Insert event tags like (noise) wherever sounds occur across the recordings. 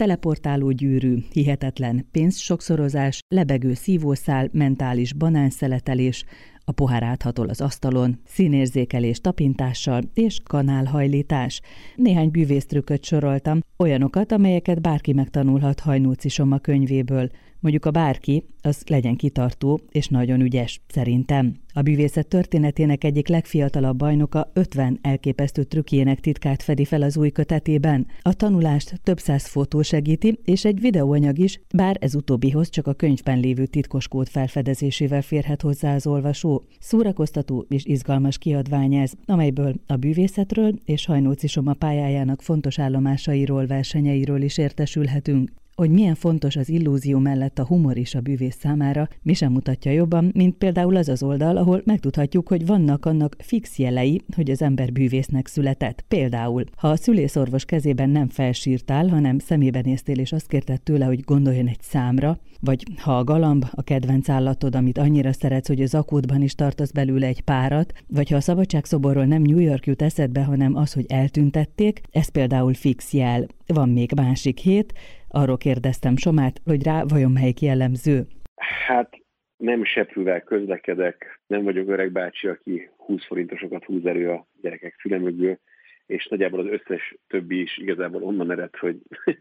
teleportáló gyűrű, hihetetlen pénzsokszorozás, lebegő szívószál, mentális banánszeletelés, a pohár áthatol az asztalon, színérzékelés tapintással és kanálhajlítás. Néhány bűvésztrükköt soroltam, olyanokat, amelyeket bárki megtanulhat Hajnóci Soma könyvéből. Mondjuk a bárki, az legyen kitartó és nagyon ügyes, szerintem. A bűvészet történetének egyik legfiatalabb bajnoka 50 elképesztő trükkjének titkát fedi fel az új kötetében. A tanulást több száz fotó segíti, és egy videóanyag is, bár ez utóbbihoz csak a könyvben lévő titkos kód felfedezésével férhet hozzá az olvasó. Szórakoztató és izgalmas kiadvány ez, amelyből a bűvészetről és Hajnóci Soma pályájának fontos állomásairól, versenyeiről is értesülhetünk hogy milyen fontos az illúzió mellett a humor is a bűvész számára, mi sem mutatja jobban, mint például az az oldal, ahol megtudhatjuk, hogy vannak annak fix jelei, hogy az ember bűvésznek született. Például, ha a szülészorvos kezében nem felsírtál, hanem szemébe néztél és azt kérted tőle, hogy gondoljon egy számra, vagy ha a galamb a kedvenc állatod, amit annyira szeretsz, hogy az akódban is tartasz belőle egy párat, vagy ha a szabadságszoborról nem New York jut eszedbe, hanem az, hogy eltüntették, ez például fix jel. Van még másik hét, arról kérdeztem Somát, hogy rá vajon melyik jellemző. Hát nem seprűvel közlekedek, nem vagyok öreg bácsi, aki 20 forintosokat húz elő a gyerekek füle mögül, és nagyjából az összes többi is igazából onnan ered, hogy (laughs)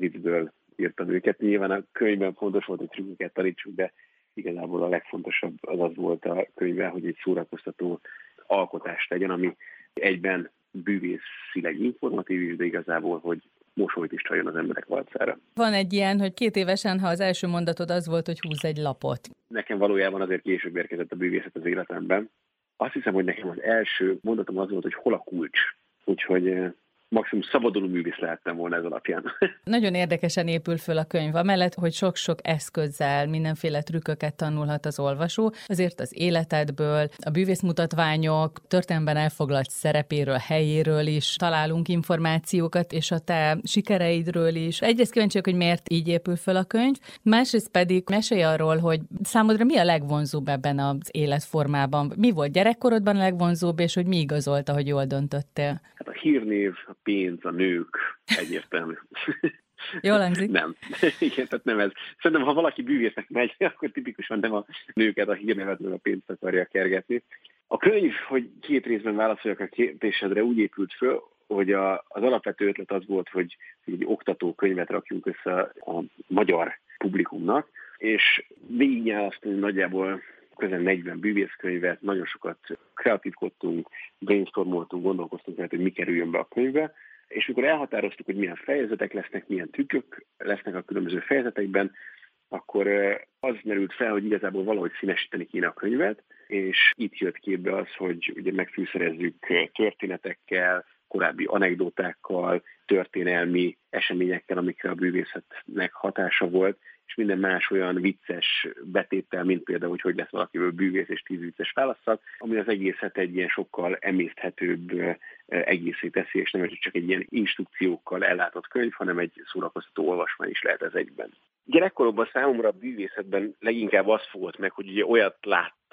viccből írtam őket. Nyilván a könyvben fontos volt, hogy trükköket tanítsuk, de igazából a legfontosabb az az volt a könyvben, hogy egy szórakoztató alkotást legyen, ami egyben bűvészileg informatív is, de igazából, hogy mosolyt is csaljon az emberek arcára. Van egy ilyen, hogy két évesen, ha az első mondatod az volt, hogy húz egy lapot. Nekem valójában azért később érkezett a bűvészet az életemben. Azt hiszem, hogy nekem az első mondatom az volt, hogy hol a kulcs. Úgyhogy eh, maximum szabaduló művész lehettem volna ez alapján. (laughs) Nagyon érdekesen épül föl a könyv, amellett, hogy sok-sok eszközzel, mindenféle trükköket tanulhat az olvasó, azért az életedből, a bűvészmutatványok, történelemben elfoglalt szerepéről, helyéről is találunk információkat, és a te sikereidről is. Egyrészt kíváncsiak, hogy miért így épül föl a könyv, másrészt pedig mesélj arról, hogy számodra mi a legvonzóbb ebben az életformában. Mi volt gyerekkorodban a legvonzóbb, és hogy mi igazolta, hogy jól döntöttél? Hát a hírnév, a pénz, a nők, egyértelmű. (laughs) Jól hangzik. nem. (laughs) Igen, tehát nem ez. Szerintem, ha valaki bűvésznek megy, (laughs) akkor tipikusan nem a nőket, a hírnevet, meg a pénzt akarja kergetni. A könyv, hogy két részben válaszoljak a kérdésedre, úgy épült föl, hogy a, az alapvető ötlet az volt, hogy egy oktató könyvet rakjunk össze a magyar publikumnak, és végignyálasztani nagyjából közel 40 bűvészkönyvet, nagyon sokat kreatívkodtunk, brainstormoltunk, gondolkoztunk hogy mi kerüljön be a könyvbe, és mikor elhatároztuk, hogy milyen fejezetek lesznek, milyen tükkök lesznek a különböző fejezetekben, akkor az merült fel, hogy igazából valahogy színesíteni kéne a könyvet, és itt jött képbe az, hogy ugye megfűszerezzük történetekkel, korábbi anekdotákkal, történelmi eseményekkel, amikre a bűvészetnek hatása volt, és minden más olyan vicces betéttel, mint például, hogy hogy lesz valakiből bűvész és tíz vicces válaszszak, ami az egészet egy ilyen sokkal emészthetőbb egészé teszi, és nem csak egy ilyen instrukciókkal ellátott könyv, hanem egy szórakoztató olvasmány is lehet ez egyben. Gyerekkoromban számomra a bűvészetben leginkább az fogott meg, hogy ugye olyat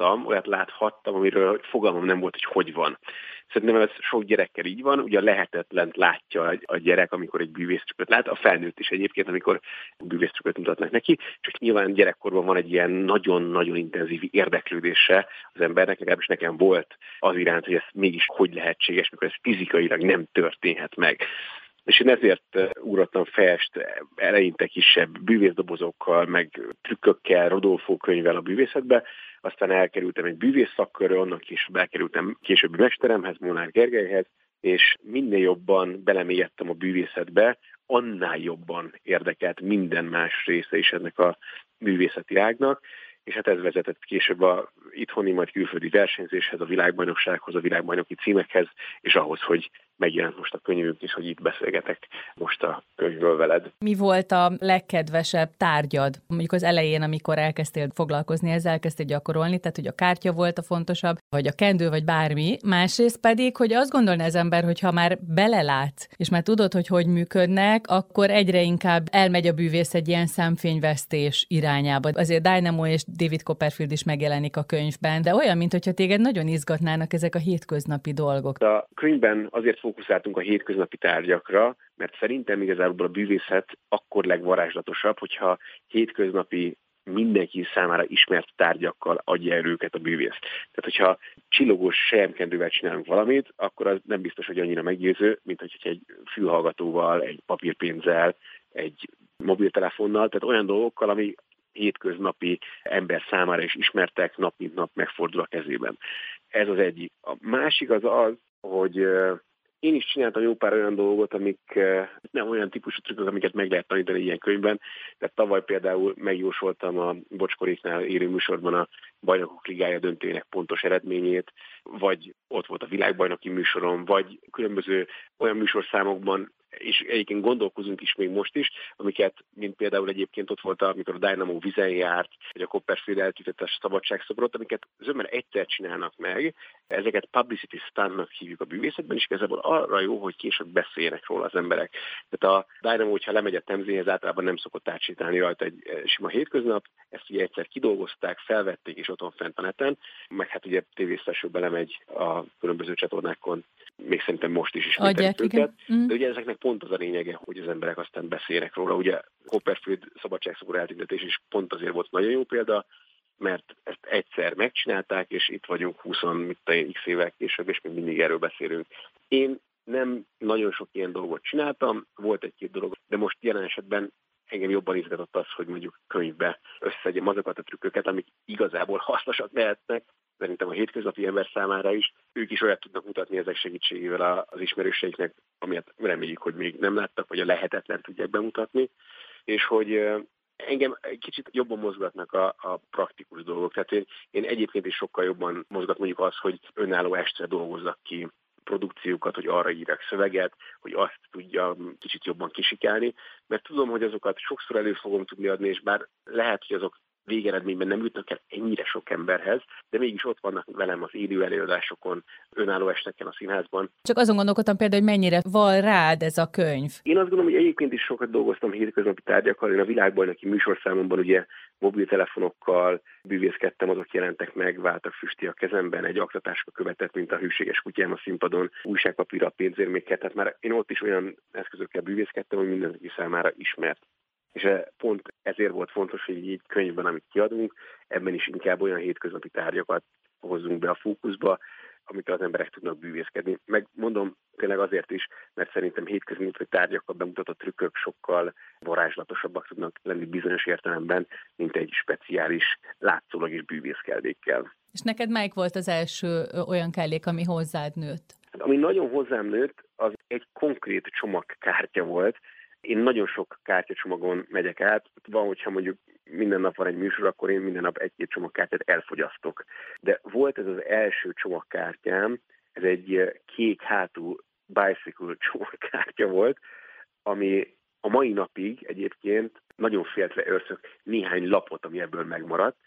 láttam, olyat láthattam, amiről fogalmam nem volt, hogy hogy van. Szerintem ez sok gyerekkel így van, ugye lehetetlent látja a gyerek, amikor egy bűvésztrükköt lát, a felnőtt is egyébként, amikor bűvésztrükköt mutatnak neki, csak nyilván gyerekkorban van egy ilyen nagyon-nagyon intenzív érdeklődése az embernek, legalábbis nekem volt az iránt, hogy ez mégis hogy lehetséges, mikor ez fizikailag nem történhet meg. És én ezért úrattam fest eleinte kisebb bűvészdobozokkal, meg trükkökkel, Rodolfo könyvvel a bűvészetbe, aztán elkerültem egy bűvész szakkörre, onnan később elkerültem későbbi mesteremhez, Molnár Gergelyhez, és minél jobban belemélyedtem a bűvészetbe, annál jobban érdekelt minden más része is ennek a művészeti ágnak, és hát ez vezetett később a itthoni, majd külföldi versenyzéshez, a világbajnoksághoz, a világbajnoki címekhez, és ahhoz, hogy megjelent most a könyvünk is, hogy itt beszélgetek most a könyvről veled. Mi volt a legkedvesebb tárgyad? Mondjuk az elején, amikor elkezdtél foglalkozni ezzel, elkezdtél gyakorolni, tehát hogy a kártya volt a fontosabb, vagy a kendő, vagy bármi. Másrészt pedig, hogy azt gondolna az ember, hogy ha már belelát, és már tudod, hogy hogy működnek, akkor egyre inkább elmegy a bűvész egy ilyen szemfényvesztés irányába. Azért Dynamo és David Copperfield is megjelenik a könyvben, de olyan, mintha téged nagyon izgatnának ezek a hétköznapi dolgok. A könyvben azért fog fókuszáltunk a hétköznapi tárgyakra, mert szerintem igazából a bűvészet akkor legvarázslatosabb, hogyha hétköznapi mindenki számára ismert tárgyakkal adja el a bűvész. Tehát, hogyha csillogós sejemkendővel csinálunk valamit, akkor az nem biztos, hogy annyira meggyőző, mint hogy egy fülhallgatóval, egy papírpénzzel, egy mobiltelefonnal, tehát olyan dolgokkal, ami hétköznapi ember számára is ismertek, nap mint nap megfordul a kezében. Ez az egyik. A másik az az, hogy én is csináltam jó pár olyan dolgot, amik nem olyan típusú trükkök, amiket meg lehet tanítani ilyen könyvben. Tehát tavaly például megjósoltam a Bocskoréknál élő műsorban a Bajnokok Ligája döntőjének pontos eredményét, vagy ott volt a világbajnoki műsorom, vagy különböző olyan műsorszámokban és egyébként gondolkozunk is még most is, amiket, mint például egyébként ott volt, amikor a Dynamo vizen járt, vagy a Copperfield eltűntette a szabadságszobrot, amiket zömmel egyszer csinálnak meg, ezeket publicity stuntnak hívjuk a bűvészetben, és igazából arra jó, hogy később beszéljenek róla az emberek. Tehát a Dynamo, hogyha lemegy a Temzéhez, általában nem szokott átsétálni rajta egy eh, sima hétköznap, ezt ugye egyszer kidolgozták, felvették, és otthon fent a neten, meg hát ugye tévésztesőbe lemegy a különböző csatornákon, még szerintem most is ismételik őket, mm. de ugye ezeknek pont az a lényege, hogy az emberek aztán beszélnek róla. Ugye Copperfield szabadságszobor eltüntetés is pont azért volt nagyon jó példa, mert ezt egyszer megcsinálták, és itt vagyunk 20 mit x évek később, és még mindig erről beszélünk. Én nem nagyon sok ilyen dolgot csináltam, volt egy-két dolog, de most jelen esetben engem jobban izgatott az, hogy mondjuk könyvbe összegyem azokat a trükköket, amik igazából hasznosak lehetnek, szerintem a hétköznapi ember számára is. Ők is olyat tudnak mutatni ezek segítségével az ismerőseiknek, amilyet reméljük, hogy még nem láttak, vagy a lehetetlen tudják bemutatni, és hogy engem egy kicsit jobban mozgatnak a, a praktikus dolgok. Tehát én, én egyébként is sokkal jobban mozgat mondjuk az, hogy önálló este dolgozzak ki produkciókat, hogy arra írjak szöveget, hogy azt tudja kicsit jobban kisikálni, mert tudom, hogy azokat sokszor elő fogom tudni adni, és bár lehet, hogy azok végeredményben nem jutnak el ennyire sok emberhez, de mégis ott vannak velem az élő előadásokon, önálló esteken a színházban. Csak azon gondolkodtam például, hogy mennyire van rád ez a könyv. Én azt gondolom, hogy egyébként is sokat dolgoztam hétköznapi tárgyakkal. Én a világbajnoki műsorszámomban ugye mobiltelefonokkal bűvészkedtem, azok jelentek meg, váltak füsti a kezemben, egy aktatáska követett, mint a hűséges kutyám a színpadon, újságpapírra, pénzérméket, tehát már én ott is olyan eszközökkel bűvészkedtem, hogy mindenki számára ismert. És pont ezért volt fontos, hogy így könyvben, amit kiadunk, ebben is inkább olyan hétköznapi tárgyakat hozzunk be a fókuszba, amit az emberek tudnak bűvészkedni. Meg mondom tényleg azért is, mert szerintem hétköznapi tárgyakkal bemutatott trükkök sokkal varázslatosabbak tudnak lenni bizonyos értelemben, mint egy speciális, látszólag is bűvészkeldékkel. És neked melyik volt az első olyan kellék, ami hozzád nőtt? Hát, ami nagyon hozzám nőtt, az egy konkrét csomagkártya volt, én nagyon sok kártyacsomagon megyek át. Van, hogyha mondjuk minden nap van egy műsor, akkor én minden nap egy-két csomagkártyát elfogyasztok. De volt ez az első csomagkártyám, ez egy eh, kék hátú bicycle csomagkártya volt, ami a mai napig egyébként nagyon féltve őrszök néhány lapot, ami ebből megmaradt,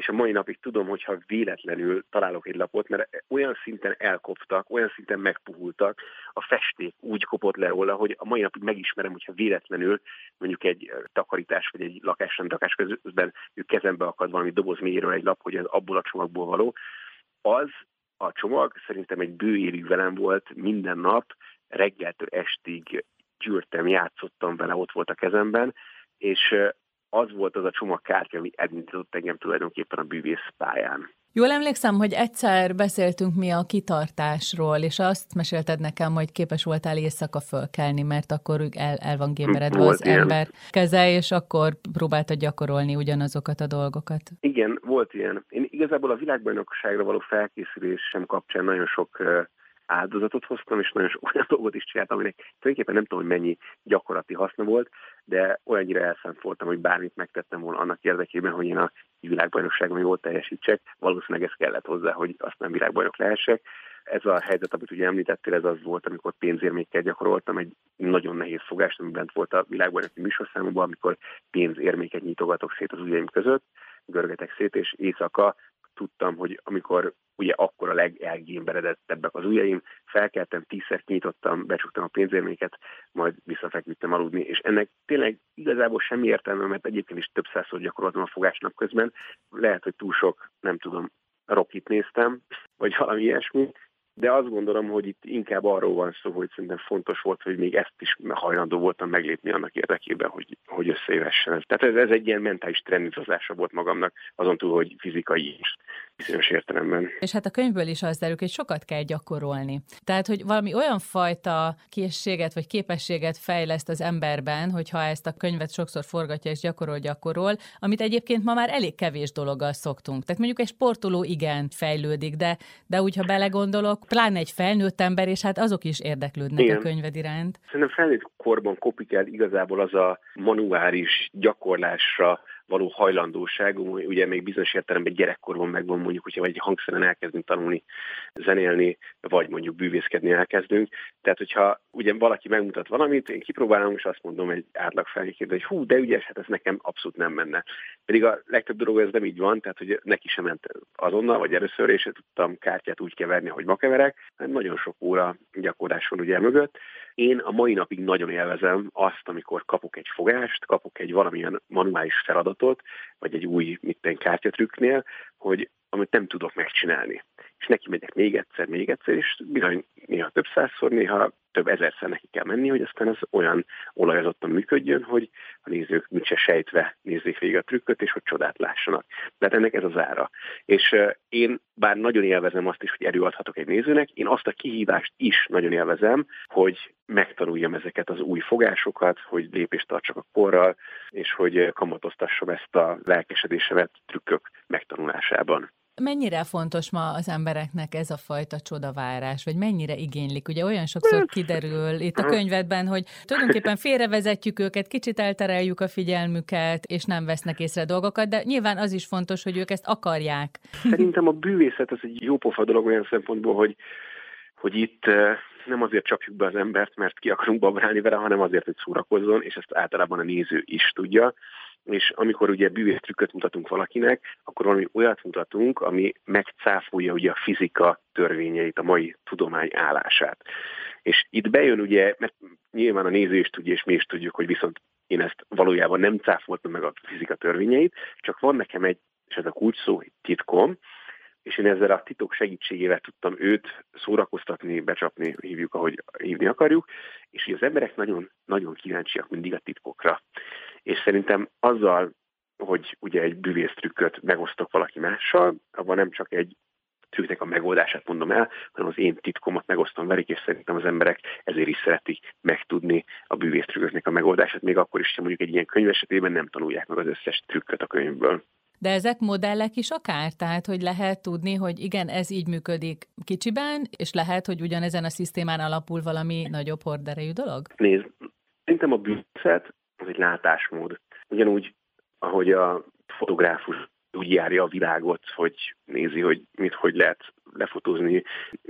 és a mai napig tudom, hogyha véletlenül találok egy lapot, mert olyan szinten elkoptak, olyan szinten megpuhultak, a festék úgy kopott le róla, hogy a mai napig megismerem, hogyha véletlenül mondjuk egy takarítás vagy egy lakásrendrakás közben kezembe akad valami doboz mélyről egy lap, hogy ez abból a csomagból való, az a csomag szerintem egy bő velem volt minden nap, reggeltől estig gyűrtem, játszottam vele, ott volt a kezemben, és az volt az a csomagkártya, ami elindított engem tulajdonképpen a bűvész pályán. Jól emlékszem, hogy egyszer beszéltünk mi a kitartásról, és azt mesélted nekem, hogy képes voltál éjszaka fölkelni, mert akkor el, el van gémeredve az ilyen. ember keze, és akkor próbáltad gyakorolni ugyanazokat a dolgokat. Igen, volt ilyen. Én igazából a világbajnokságra való felkészülésem kapcsán nagyon sok áldozatot hoztam, és nagyon sok olyan (laughs) dolgot is csináltam, aminek tulajdonképpen nem tudom, hogy mennyi gyakorlati haszna volt, de olyannyira elszánt voltam, hogy bármit megtettem volna annak érdekében, hogy én a világbajnokságon jól teljesítsek. Valószínűleg ez kellett hozzá, hogy azt nem világbajnok lehessek. Ez a helyzet, amit ugye említettél, ez az volt, amikor pénzérmékkel gyakoroltam, egy nagyon nehéz fogást, ami bent volt a világbajnoki műsorszámban, amikor pénzérméket nyitogatok szét az ujjaim között, görgetek szét, és éjszaka tudtam, hogy amikor ugye akkor a legelgémberedettebbek az ujjaim, felkeltem, tízszer nyitottam, becsuktam a pénzérméket, majd visszafeküdtem aludni, és ennek tényleg igazából semmi értelme, mert egyébként is több százszor gyakoroltam a fogásnak közben, lehet, hogy túl sok, nem tudom, rokit néztem, vagy valami ilyesmi, de azt gondolom, hogy itt inkább arról van szó, hogy szerintem fontos volt, hogy még ezt is hajlandó voltam meglépni annak érdekében, hogy, hogy összejöhessen. Tehát ez, ez egy ilyen mentális trendizása volt magamnak, azon túl, hogy fizikai is bizonyos értelemben. És hát a könyvből is az derül, hogy sokat kell gyakorolni. Tehát, hogy valami olyan fajta készséget vagy képességet fejleszt az emberben, hogyha ezt a könyvet sokszor forgatja és gyakorol, gyakorol, amit egyébként ma már elég kevés dologgal szoktunk. Tehát mondjuk egy sportoló igen fejlődik, de, de úgy, ha belegondolok, pláne egy felnőtt ember, és hát azok is érdeklődnek igen. a könyved iránt. Szerintem felnőtt korban kopik el igazából az a manuális gyakorlásra való hajlandóság, ugye még bizonyos értelemben gyerekkorban megvan mondjuk, hogyha egy hangszeren elkezdünk tanulni, zenélni, vagy mondjuk bűvészkedni elkezdünk. Tehát, hogyha ugye valaki megmutat valamit, én kipróbálom, és azt mondom egy átlag felkérdő, hogy hú, de ügyes, hát ez nekem abszolút nem menne. Pedig a legtöbb dolog ez nem így van, tehát hogy neki sem ment azonnal, vagy először, és tudtam kártyát úgy keverni, hogy ma keverek. Hát nagyon sok óra gyakorlás van ugye mögött. Én a mai napig nagyon élvezem azt, amikor kapok egy fogást, kapok egy valamilyen manuális feladatot, vagy egy új mitten kártyatrükknél, hogy amit nem tudok megcsinálni. És neki megyek még egyszer, még egyszer, és bizony néha több százszor, néha több ezerszer neki kell menni, hogy aztán ez olyan olajozottan működjön, hogy a nézők mit se sejtve nézzék végig a trükköt, és hogy csodát lássanak. Tehát ennek ez az ára. És én bár nagyon élvezem azt is, hogy erőadhatok egy nézőnek, én azt a kihívást is nagyon élvezem, hogy megtanuljam ezeket az új fogásokat, hogy lépést tartsak a korral, és hogy kamatoztassam ezt a lelkesedésemet trükkök megtanulásában. Mennyire fontos ma az embereknek ez a fajta csodavárás, vagy mennyire igénylik? Ugye olyan sokszor kiderül itt a könyvedben, hogy tulajdonképpen félrevezetjük őket, kicsit eltereljük a figyelmüket, és nem vesznek észre dolgokat, de nyilván az is fontos, hogy ők ezt akarják. Szerintem a bűvészet az egy jó pofa dolog olyan szempontból, hogy, hogy itt eh, nem azért csapjuk be az embert, mert ki akarunk babrálni vele, hanem azért, hogy szórakozzon, és ezt általában a néző is tudja és amikor ugye bűvész trükköt mutatunk valakinek, akkor valami olyat mutatunk, ami megcáfolja ugye a fizika törvényeit, a mai tudomány állását. És itt bejön ugye, mert nyilván a néző is tudja, és mi is tudjuk, hogy viszont én ezt valójában nem cáfoltam meg a fizika törvényeit, csak van nekem egy, és ez a kulcs szó, titkom, és én ezzel a titok segítségével tudtam őt szórakoztatni, becsapni, hívjuk, ahogy hívni akarjuk, és hogy az emberek nagyon, nagyon kíváncsiak mindig a titkokra és szerintem azzal, hogy ugye egy bűvész trükköt megosztok valaki mással, abban nem csak egy trükknek a megoldását mondom el, hanem az én titkomat megosztom velük, és szerintem az emberek ezért is szeretik megtudni a bűvész trükköknek a megoldását, még akkor is, hogy mondjuk egy ilyen könyv esetében nem tanulják meg az összes trükköt a könyvből. De ezek modellek is akár? Tehát, hogy lehet tudni, hogy igen, ez így működik kicsiben, és lehet, hogy ugyanezen a szisztémán alapul valami nagyobb horderejű dolog? Nézd, szerintem a bűvészet az egy látásmód. Ugyanúgy, ahogy a fotográfus úgy járja a világot, hogy nézi, hogy mit, hogy lehet lefotózni,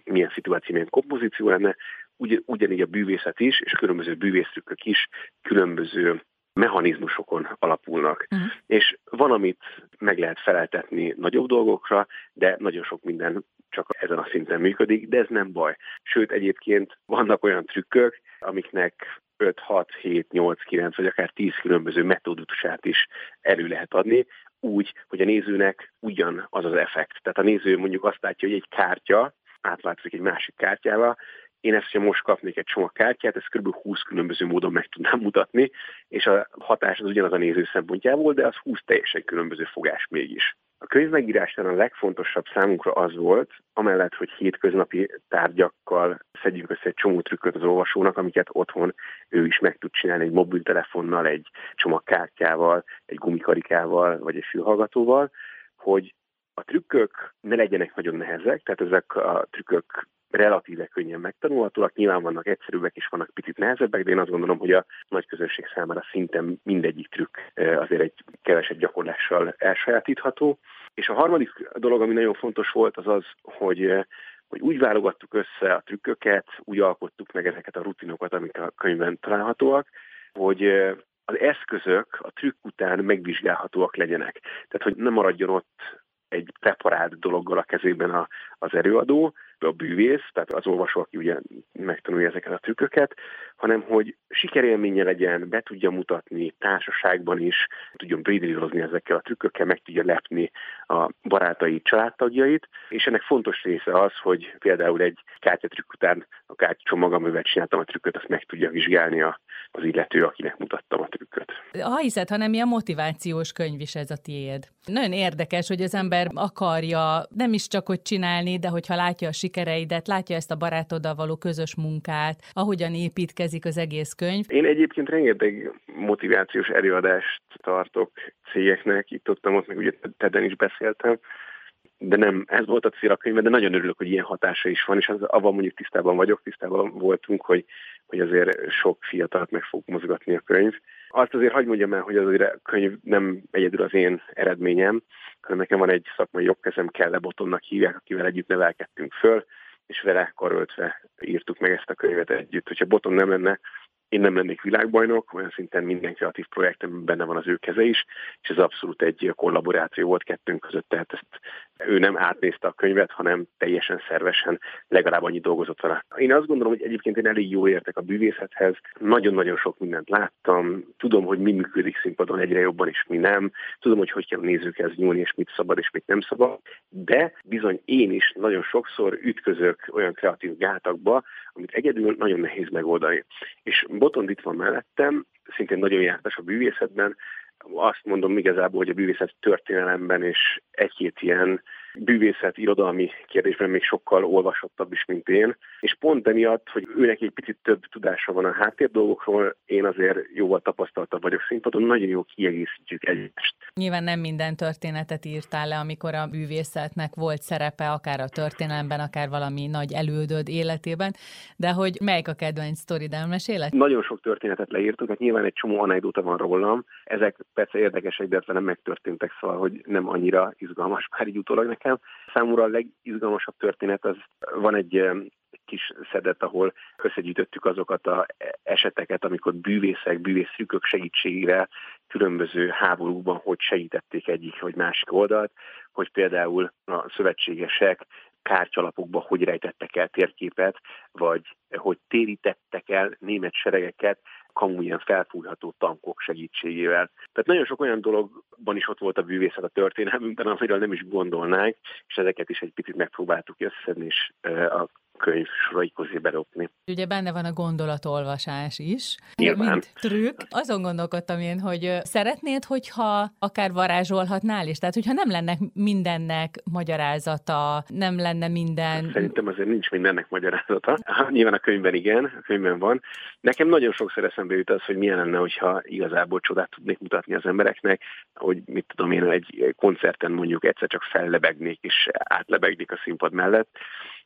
milyen szituáció, milyen kompozíció lenne, ugy, ugyanígy a bűvészet is, és a különböző bűvésztrükkök is különböző mechanizmusokon alapulnak. Uh-huh. És van, amit meg lehet feleltetni nagyobb dolgokra, de nagyon sok minden csak ezen a szinten működik, de ez nem baj. Sőt, egyébként vannak olyan trükkök, amiknek 5, 6, 7, 8, 9 vagy akár 10 különböző metódusát is elő lehet adni, úgy, hogy a nézőnek ugyan az az effekt. Tehát a néző mondjuk azt látja, hogy egy kártya átváltozik egy másik kártyával, én ezt, hogyha most kapnék egy csomag kártyát, ezt kb. 20 különböző módon meg tudnám mutatni, és a hatás az ugyanaz a néző szempontjából, de az 20 teljesen különböző fogás mégis. A könyv megírásán a legfontosabb számunkra az volt, amellett, hogy hétköznapi tárgyakkal szedjünk össze egy csomó trükköt az olvasónak, amiket otthon ő is meg tud csinálni egy mobiltelefonnal, egy csomagkártyával, egy gumikarikával, vagy egy fülhallgatóval, hogy a trükkök ne legyenek nagyon nehezek, tehát ezek a trükkök relatíve könnyen megtanulhatóak. Nyilván vannak egyszerűbbek és vannak picit nehezebbek, de én azt gondolom, hogy a nagy közönség számára szinte mindegyik trükk azért egy kevesebb gyakorlással elsajátítható. És a harmadik dolog, ami nagyon fontos volt, az az, hogy hogy úgy válogattuk össze a trükköket, úgy alkottuk meg ezeket a rutinokat, amik a könyvben találhatóak, hogy az eszközök a trükk után megvizsgálhatóak legyenek. Tehát, hogy ne maradjon ott egy preparált dologgal a kezében a, az erőadó, a bűvész, tehát az olvasó, aki ugye megtanulja ezeket a trükköket, hanem hogy sikerélménye legyen, be tudja mutatni társaságban is, tudjon bridrírozni ezekkel a trükkökkel, meg tudja lepni a barátai családtagjait, és ennek fontos része az, hogy például egy kártyatrükk után a kártyacsomag, amivel csináltam a trükköt, azt meg tudja vizsgálni a, az illető, akinek mutattam a trükköt. Ha hiszed, hanem ilyen motivációs könyv is ez a tiéd. Nagyon érdekes, hogy az ember akarja nem is csak hogy csinálni, de hogyha látja a sikereidet, látja ezt a barátoddal való közös munkát, ahogyan építkezik az egész könyv. Én egyébként rengeteg motivációs előadást tartok cégeknek, itt ott, ott meg ugye Teden is beszéltem, de nem ez volt a cél a könyve, de nagyon örülök, hogy ilyen hatása is van, és az, avval mondjuk tisztában vagyok, tisztában voltunk, hogy, hogy azért sok fiatalt meg fog mozgatni a könyv. Azt azért hagyd mondjam el, hogy azért a könyv nem egyedül az én eredményem, hanem nekem van egy szakmai jogkezem, Kelle Botonnak hívják, akivel együtt nevelkedtünk föl, és vele karöltve írtuk meg ezt a könyvet együtt. Hogyha Boton nem lenne, én nem lennék világbajnok, olyan szinten minden kreatív projektem benne van az ő keze is, és ez abszolút egy kollaboráció volt kettőnk között, tehát ezt ő nem átnézte a könyvet, hanem teljesen szervesen legalább annyi dolgozott vele. Én azt gondolom, hogy egyébként én elég jól értek a bűvészethez, nagyon-nagyon sok mindent láttam, tudom, hogy mi működik színpadon egyre jobban is, mi nem, tudom, hogy hogy kell nézőkhez nyúlni, és mit szabad, és mit nem szabad, de bizony én is nagyon sokszor ütközök olyan kreatív gátakba, amit egyedül nagyon nehéz megoldani. És Botond itt van mellettem, szintén nagyon jártas a bűvészetben, azt mondom igazából, hogy a bűvészet történelemben és egy-két ilyen bűvészet irodalmi kérdésben még sokkal olvasottabb is, mint én, és pont emiatt, hogy őnek egy picit több tudása van a háttér dolgokról, én azért jóval tapasztaltabb vagyok. Színpadon, nagyon jó kiegészítjük egymást. Nyilván nem minden történetet írtál le, amikor a bűvészetnek volt szerepe, akár a történelemben, akár valami nagy elődöd életében, de hogy melyik a kedvenc sztorid? Elmesélek? Nagyon sok történetet leírtuk, mert nyilván egy csomó anekdóta van rólam, ezek persze érdekesek, de nem megtörténtek, szóval, hogy nem annyira izgalmas (laughs) már így utólag nekem. Számomra a legizgalmasabb történet az van egy kis szedet, ahol összegyűjtöttük azokat a eseteket, amikor bűvészek, bűvészszűkök segítségére különböző háborúkban hogy segítették egyik vagy másik oldalt, hogy például a szövetségesek kártyalapokba hogy rejtettek el térképet, vagy hogy térítettek el német seregeket ilyen felfújható tankok segítségével. Tehát nagyon sok olyan dologban is ott volt a bűvészet a történelmünkben, amiről nem is gondolnánk, és ezeket is egy picit megpróbáltuk összeszedni, és a könyv sorai közé berokni. Ugye benne van a gondolatolvasás is, Nyilván. mint trükk. Azon gondolkodtam én, hogy szeretnéd, hogyha akár varázsolhatnál is? Tehát, hogyha nem lenne mindennek magyarázata, nem lenne minden... Szerintem azért nincs mindennek magyarázata. Nyilván a könyvben igen, a könyvben van. Nekem nagyon sokszor eszembe jut az, hogy milyen lenne, hogyha igazából csodát tudnék mutatni az embereknek, hogy mit tudom én, egy koncerten mondjuk egyszer csak fellebegnék és átlebegnék a színpad mellett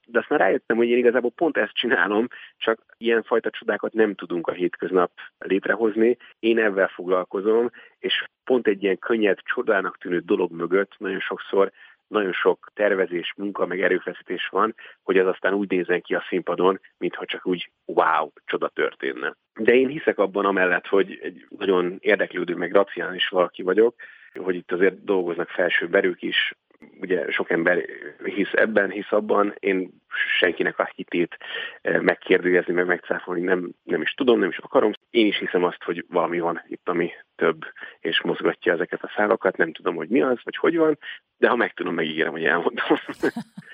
de aztán rájöttem, hogy én igazából pont ezt csinálom, csak ilyenfajta csodákat nem tudunk a hétköznap létrehozni. Én ebben foglalkozom, és pont egy ilyen könnyed, csodának tűnő dolog mögött nagyon sokszor nagyon sok tervezés, munka, meg erőfeszítés van, hogy az aztán úgy nézzen ki a színpadon, mintha csak úgy wow, csoda történne. De én hiszek abban amellett, hogy egy nagyon érdeklődő, meg racionális valaki vagyok, hogy itt azért dolgoznak felső berők is, ugye sok ember hisz ebben, hisz abban, én senkinek a hitét eh, megkérdőjezni, meg megcáfolni nem, nem is tudom, nem is akarom. Én is hiszem azt, hogy valami van itt, ami több, és mozgatja ezeket a szálakat, nem tudom, hogy mi az, vagy hogy van, de ha megtudom, megígérem, hogy elmondom. (laughs)